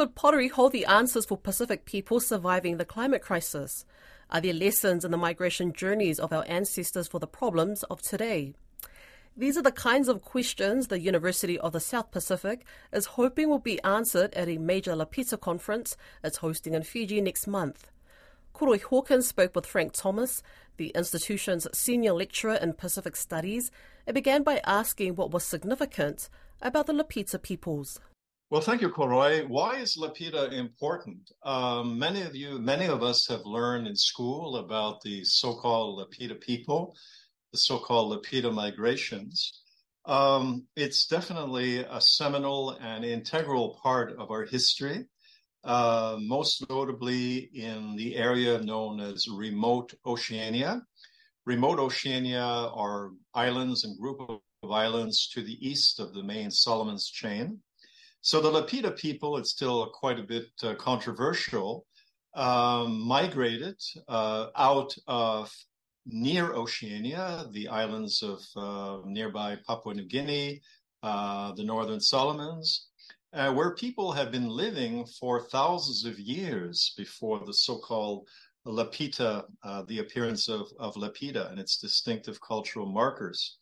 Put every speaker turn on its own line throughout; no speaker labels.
Could pottery hold the answers for Pacific people surviving the climate crisis? Are there lessons in the migration journeys of our ancestors for the problems of today? These are the kinds of questions the University of the South Pacific is hoping will be answered at a major Lapita conference it's hosting in Fiji next month. Koroi Hawkins spoke with Frank Thomas, the institution's senior lecturer in Pacific Studies, and began by asking what was significant about the Lapita peoples.
Well, thank you, Koroi. Why is Lapita important? Um, many of you, many of us have learned in school about the so-called Lapita people, the so-called Lapita migrations. Um, it's definitely a seminal and integral part of our history, uh, most notably in the area known as remote Oceania. Remote Oceania are islands and group of islands to the east of the main Solomon's chain. So the Lapita people, it's still quite a bit uh, controversial, um, migrated uh, out of near Oceania, the islands of uh, nearby Papua New Guinea, uh, the Northern Solomons, uh, where people have been living for thousands of years before the so-called Lapita, uh, the appearance of, of Lapita and its distinctive cultural markers.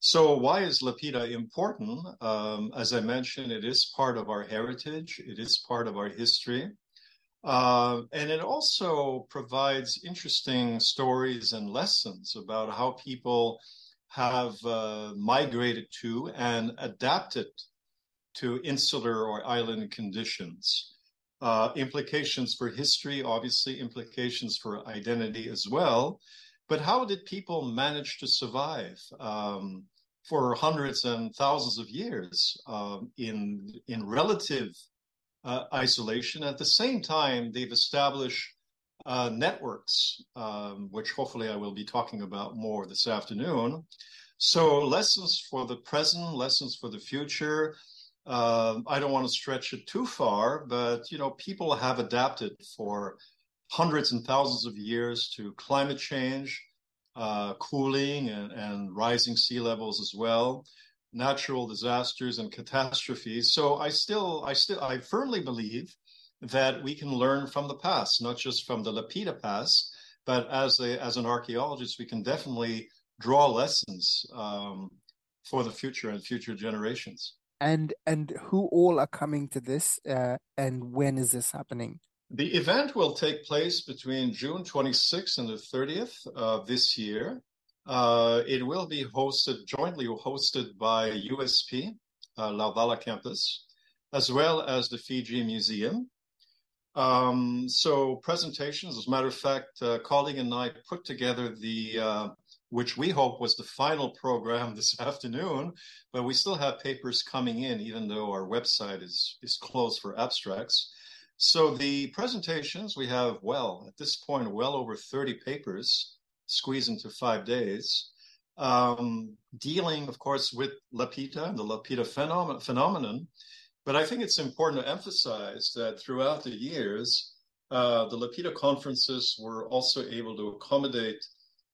So why is Lapita important? Um, as I mentioned, it is part of our heritage. It is part of our history. Uh, and it also provides interesting stories and lessons about how people have uh, migrated to and adapted to insular or island conditions. Uh, implications for history, obviously, implications for identity as well. But how did people manage to survive um, for hundreds and thousands of years um, in in relative uh, isolation. At the same time, they've established uh, networks, um, which hopefully I will be talking about more this afternoon. So, lessons for the present, lessons for the future. Uh, I don't want to stretch it too far, but you know, people have adapted for hundreds and thousands of years to climate change, uh, cooling, and, and rising sea levels as well natural disasters and catastrophes. So I still, I still, I firmly believe that we can learn from the past, not just from the Lapita past, but as a as an archaeologist, we can definitely draw lessons um, for the future and future generations.
And and who all are coming to this, uh, and when is this happening?
The event will take place between June 26th and the 30th of this year. Uh, it will be hosted jointly hosted by USP, uh, Laucala campus, as well as the Fiji Museum. Um, so presentations, as a matter of fact, uh, colleague and I put together the, uh, which we hope was the final program this afternoon, but we still have papers coming in, even though our website is, is closed for abstracts. So the presentations, we have, well, at this point, well over 30 papers squeeze into five days, um, dealing, of course, with Lapita and the Lapita phenom- phenomenon. But I think it's important to emphasize that throughout the years, uh, the Lapita conferences were also able to accommodate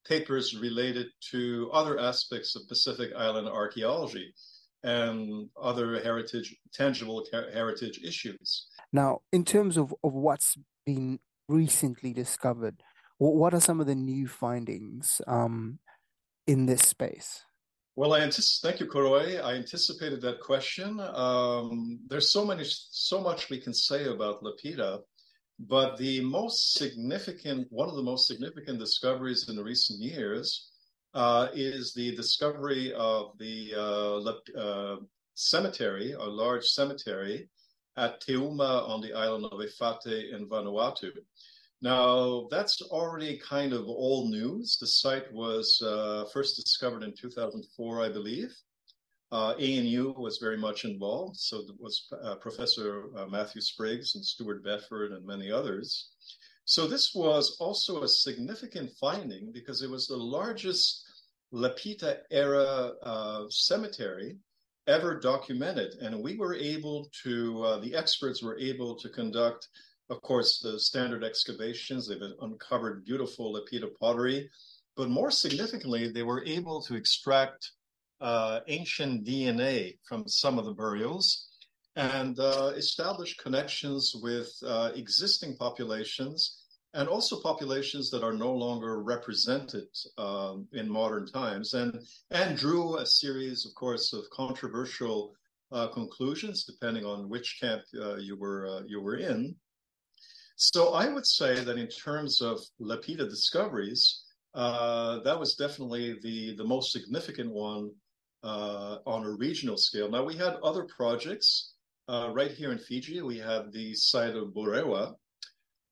papers related to other aspects of Pacific Island archaeology and other heritage, tangible heritage issues.
Now, in terms of, of what's been recently discovered, what are some of the new findings um, in this space?
Well, I anticipate. Thank you, Koroi. I anticipated that question. Um, there's so many, so much we can say about Lapita, but the most significant, one of the most significant discoveries in the recent years, uh, is the discovery of the uh, uh, cemetery, a large cemetery at Teuma on the island of Efate in Vanuatu. Now, that's already kind of old news. The site was uh, first discovered in 2004, I believe. Uh, ANU was very much involved. So it was uh, Professor uh, Matthew Spriggs and Stuart Bedford and many others. So this was also a significant finding because it was the largest Lapita era uh, cemetery ever documented. And we were able to, uh, the experts were able to conduct of course, the standard excavations, they've uncovered beautiful Lapita pottery, but more significantly, they were able to extract uh, ancient DNA from some of the burials. and uh, establish connections with uh, existing populations and also populations that are no longer represented um, in modern times, and and drew a series, of course, of controversial uh, conclusions depending on which camp uh, you were uh, you were in. So I would say that in terms of Lapita discoveries, uh, that was definitely the the most significant one uh, on a regional scale. Now we had other projects uh, right here in Fiji. We have the site of Bourewa,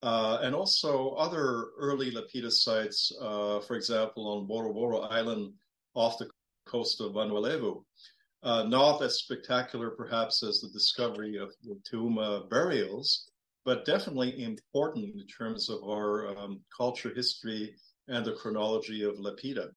uh, and also other early Lapita sites, uh, for example, on Boro Boro Island off the coast of Vanuatu. Uh, not as spectacular, perhaps, as the discovery of the Teuma burials, but definitely important in terms of our um, culture history and the chronology of Lapita.